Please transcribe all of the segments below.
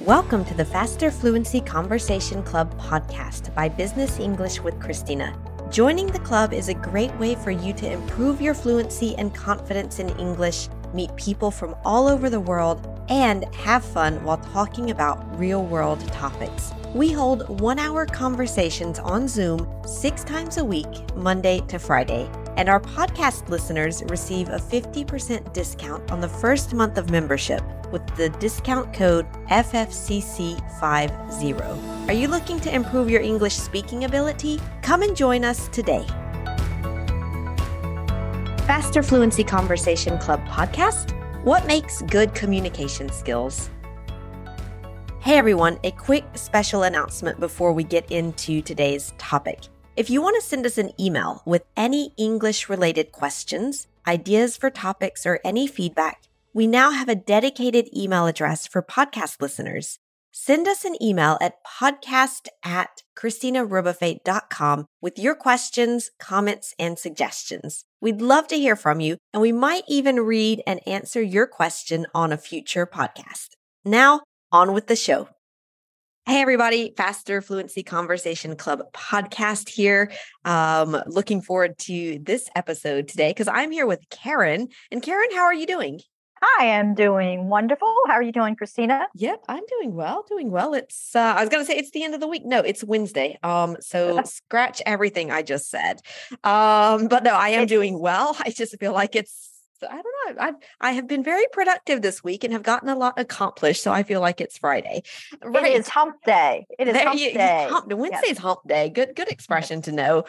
Welcome to the Faster Fluency Conversation Club podcast by Business English with Christina. Joining the club is a great way for you to improve your fluency and confidence in English, meet people from all over the world, and have fun while talking about real world topics. We hold one hour conversations on Zoom six times a week, Monday to Friday. And our podcast listeners receive a 50% discount on the first month of membership with the discount code FFCC50. Are you looking to improve your English speaking ability? Come and join us today. Faster Fluency Conversation Club podcast What makes good communication skills? Hey everyone, a quick special announcement before we get into today's topic. If you want to send us an email with any English related questions, ideas for topics, or any feedback, we now have a dedicated email address for podcast listeners. Send us an email at podcast at christinarebuffet.com with your questions, comments, and suggestions. We'd love to hear from you, and we might even read and answer your question on a future podcast. Now, on with the show. Hey, everybody, Faster Fluency Conversation Club podcast here. Um, looking forward to this episode today because I'm here with Karen. And Karen, how are you doing? I am doing wonderful. How are you doing, Christina? Yep, I'm doing well, doing well. It's uh, I was gonna say it's the end of the week. No, it's Wednesday. Um, so scratch everything I just said. Um, but no, I am doing well. I just feel like it's I don't know. I I have been very productive this week and have gotten a lot accomplished. So I feel like it's Friday. Right. It is hump day. It is there, hump day. Hump, Wednesday's yes. hump day. Good good expression to know.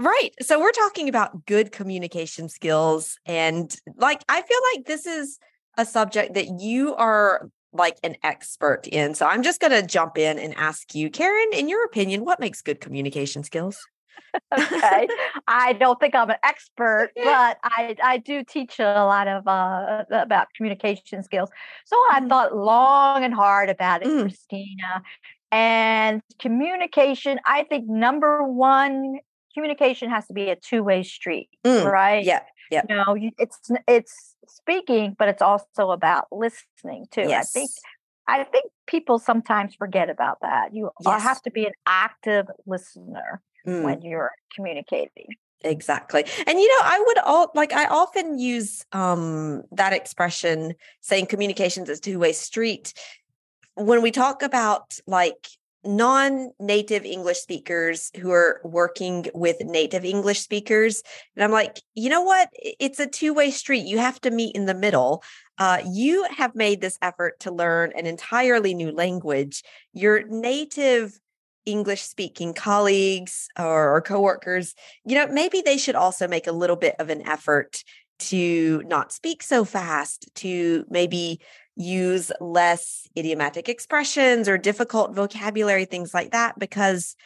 Right. So we're talking about good communication skills. And like, I feel like this is a subject that you are like an expert in. So I'm just going to jump in and ask you, Karen, in your opinion, what makes good communication skills? okay. I don't think I'm an expert, but I, I do teach a lot of uh, about communication skills. So I mm. thought long and hard about it, mm. Christina. And communication, I think number one, communication has to be a two-way street, mm. right? Yeah. Yeah. You know, it's it's speaking, but it's also about listening too. Yes. I think I think people sometimes forget about that. You yes. have to be an active listener mm. when you're communicating. Exactly. And you know, I would all like I often use um that expression saying communications is two-way street when we talk about like non-native english speakers who are working with native english speakers and i'm like you know what? It's a two-way street. You have to meet in the middle. Uh, you have made this effort to learn an entirely new language. Your native english speaking colleagues or, or coworkers you know maybe they should also make a little bit of an effort to not speak so fast to maybe use less idiomatic expressions or difficult vocabulary, things like that, because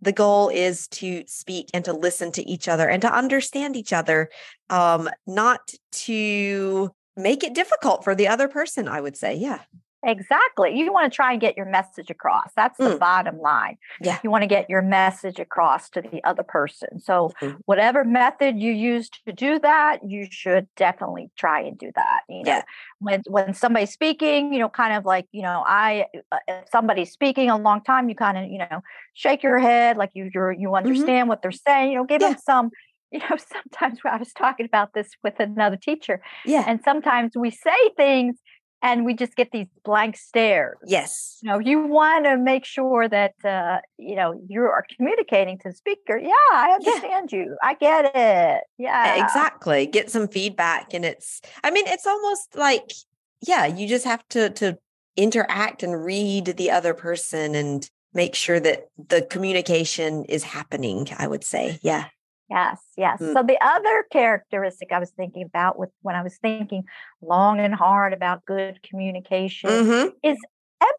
the goal is to speak and to listen to each other and to understand each other, um, not to make it difficult for the other person, I would say. Yeah. Exactly. You want to try and get your message across. That's the mm. bottom line. Yeah. You want to get your message across to the other person. So, mm-hmm. whatever method you use to do that, you should definitely try and do that. You know, yeah. when when somebody's speaking, you know, kind of like, you know, I uh, if somebody's speaking a long time, you kind of, you know, shake your head like you you're, you mm-hmm. understand mm-hmm. what they're saying, you know, give yeah. them some you know, sometimes I was talking about this with another teacher. Yeah. And sometimes we say things and we just get these blank stares. Yes. You know, you want to make sure that uh, you know you are communicating to the speaker. Yeah, I understand yeah. you. I get it. Yeah. Exactly. Get some feedback and it's I mean, it's almost like yeah, you just have to to interact and read the other person and make sure that the communication is happening, I would say. Yeah. Yes, yes. Mm. So the other characteristic I was thinking about with when I was thinking long and hard about good communication mm-hmm. is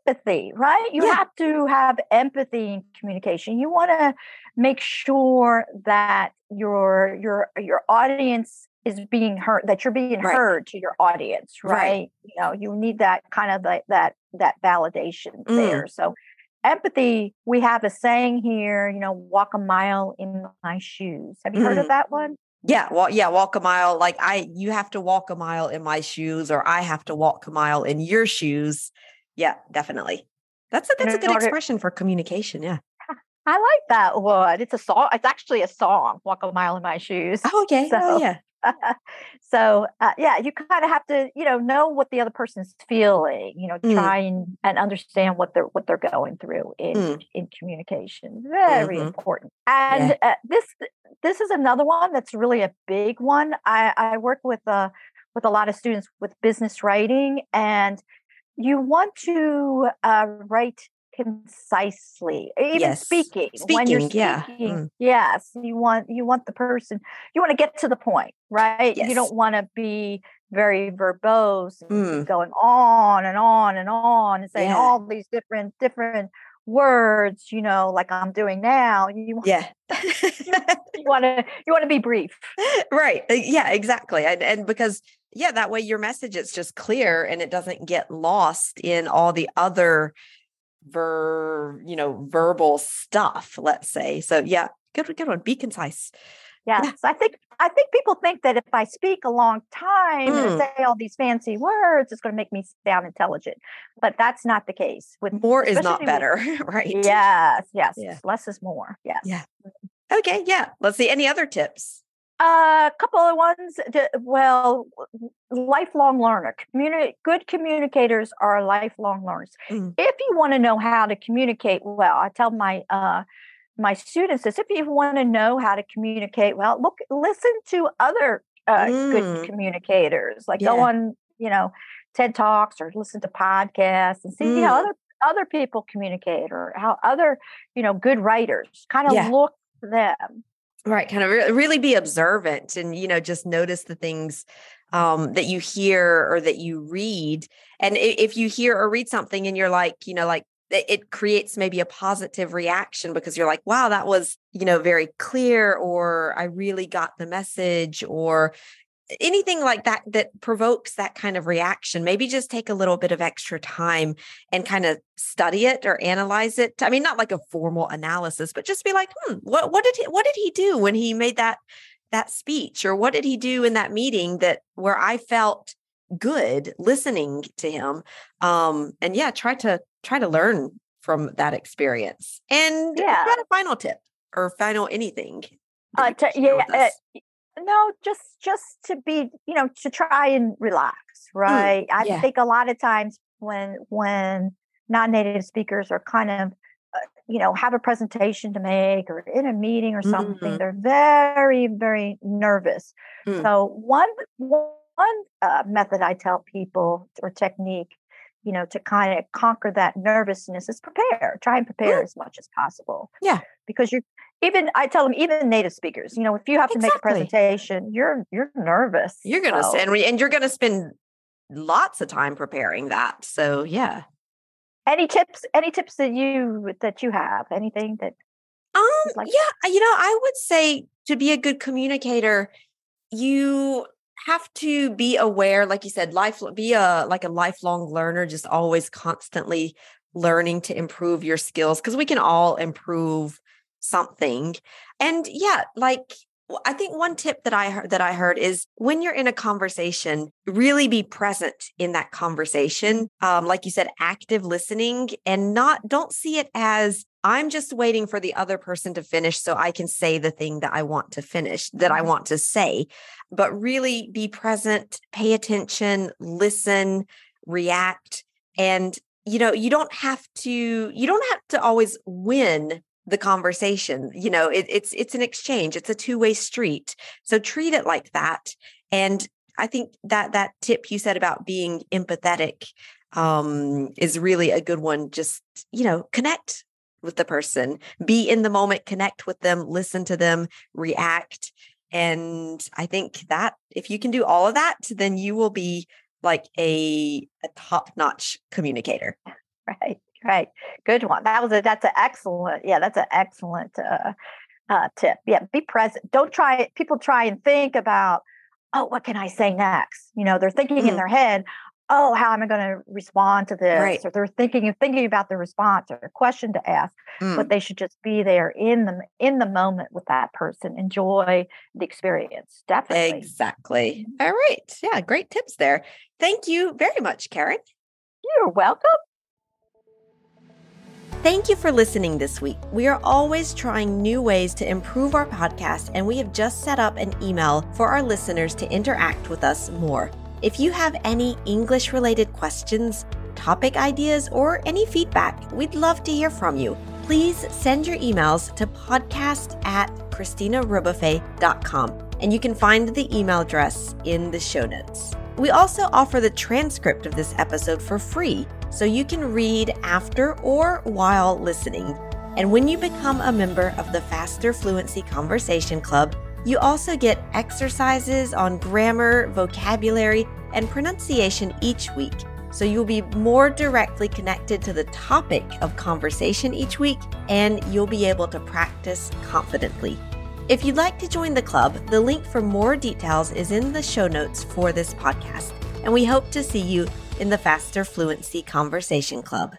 empathy, right? You yeah. have to have empathy in communication. You want to make sure that your your your audience is being heard that you're being right. heard to your audience right? right? you know you need that kind of like that that validation mm. there so empathy, we have a saying here, you know, walk a mile in my shoes. Have you mm. heard of mm. that one? Yeah, well, yeah, walk a mile. Like I, you have to walk a mile in my shoes, or I have to walk a mile in your shoes. Yeah, definitely. That's a that's a good order- expression for communication. Yeah. I like that one. It's a song. It's actually a song. Walk a mile in my shoes. Oh, okay. So, oh, yeah. so uh, yeah, you kind of have to, you know, know what the other person's feeling. You know, mm. try and, and understand what they're what they're going through in mm. in communication. Very mm-hmm. important. And yeah. uh, this this is another one that's really a big one. I, I work with uh with a lot of students with business writing, and you want to uh, write concisely even yes. speaking, speaking, when you're speaking yeah. Mm. yes you want you want the person you want to get to the point right yes. you don't want to be very verbose mm. going on and on and on and saying yeah. all these different different words you know like i'm doing now you yeah you want to you want to be brief right uh, yeah exactly and, and because yeah that way your message is just clear and it doesn't get lost in all the other ver you know verbal stuff let's say so yeah good good one be concise yes yeah. i think i think people think that if i speak a long time mm. and say all these fancy words it's going to make me sound intelligent but that's not the case with more is not better right yes yes yeah. less is more yes yeah okay yeah let's see any other tips a couple of ones. Well, lifelong learner. Communi- good communicators are lifelong learners. Mm. If you want to know how to communicate well, I tell my uh, my students this: if you want to know how to communicate well, look, listen to other uh, mm. good communicators. Like yeah. go on, you know, TED talks or listen to podcasts and see mm. how other other people communicate or how other you know good writers kind of yeah. look them Right. Kind of re- really be observant and, you know, just notice the things um, that you hear or that you read. And if you hear or read something and you're like, you know, like it creates maybe a positive reaction because you're like, wow, that was, you know, very clear, or I really got the message, or anything like that that provokes that kind of reaction maybe just take a little bit of extra time and kind of study it or analyze it. I mean not like a formal analysis but just be like hmm what what did he what did he do when he made that that speech? Or what did he do in that meeting that where i felt good listening to him? Um and yeah try to try to learn from that experience. And yeah. a final tip or final anything uh, yeah no just just to be you know to try and relax mm, right mm, yeah. i think a lot of times when when non-native speakers are kind of uh, you know have a presentation to make or in a meeting or something mm-hmm. they're very very nervous mm. so one one uh, method i tell people or technique you know to kind of conquer that nervousness is prepare try and prepare mm. as much as possible yeah because you're even I tell them even native speakers, you know, if you have to exactly. make a presentation, you're you're nervous. You're gonna so. and and you're gonna spend lots of time preparing that. So yeah. Any tips? Any tips that you that you have? Anything that? Um. Like? Yeah. You know, I would say to be a good communicator, you have to be aware, like you said, life be a like a lifelong learner, just always constantly learning to improve your skills because we can all improve something. And yeah, like I think one tip that I heard that I heard is when you're in a conversation, really be present in that conversation. Um, like you said, active listening and not don't see it as I'm just waiting for the other person to finish so I can say the thing that I want to finish, that I mm-hmm. want to say, but really be present, pay attention, listen, react. And you know, you don't have to, you don't have to always win the conversation you know it, it's it's an exchange it's a two-way street so treat it like that and i think that that tip you said about being empathetic um, is really a good one just you know connect with the person be in the moment connect with them listen to them react and i think that if you can do all of that then you will be like a, a top-notch communicator. Right right. Good one. That was a that's an excellent. Yeah, that's an excellent uh, uh, tip. Yeah, be present. Don't try it. People try and think about, oh, what can I say next? You know, they're thinking mm-hmm. in their head, oh, how am I going to respond to this? Right. Or they're thinking of thinking about the response or a question to ask. Mm. But they should just be there in the in the moment with that person. Enjoy the experience. Definitely. Exactly. Mm-hmm. All right. Yeah, great tips there. Thank you very much, Karen. You're welcome. Thank you for listening this week. We are always trying new ways to improve our podcast, and we have just set up an email for our listeners to interact with us more. If you have any English related questions, topic ideas, or any feedback, we'd love to hear from you. Please send your emails to podcast at christinarebuffet.com, and you can find the email address in the show notes. We also offer the transcript of this episode for free so you can read after or while listening. And when you become a member of the Faster Fluency Conversation Club, you also get exercises on grammar, vocabulary, and pronunciation each week. So you'll be more directly connected to the topic of conversation each week, and you'll be able to practice confidently. If you'd like to join the club, the link for more details is in the show notes for this podcast, and we hope to see you in the Faster Fluency Conversation Club.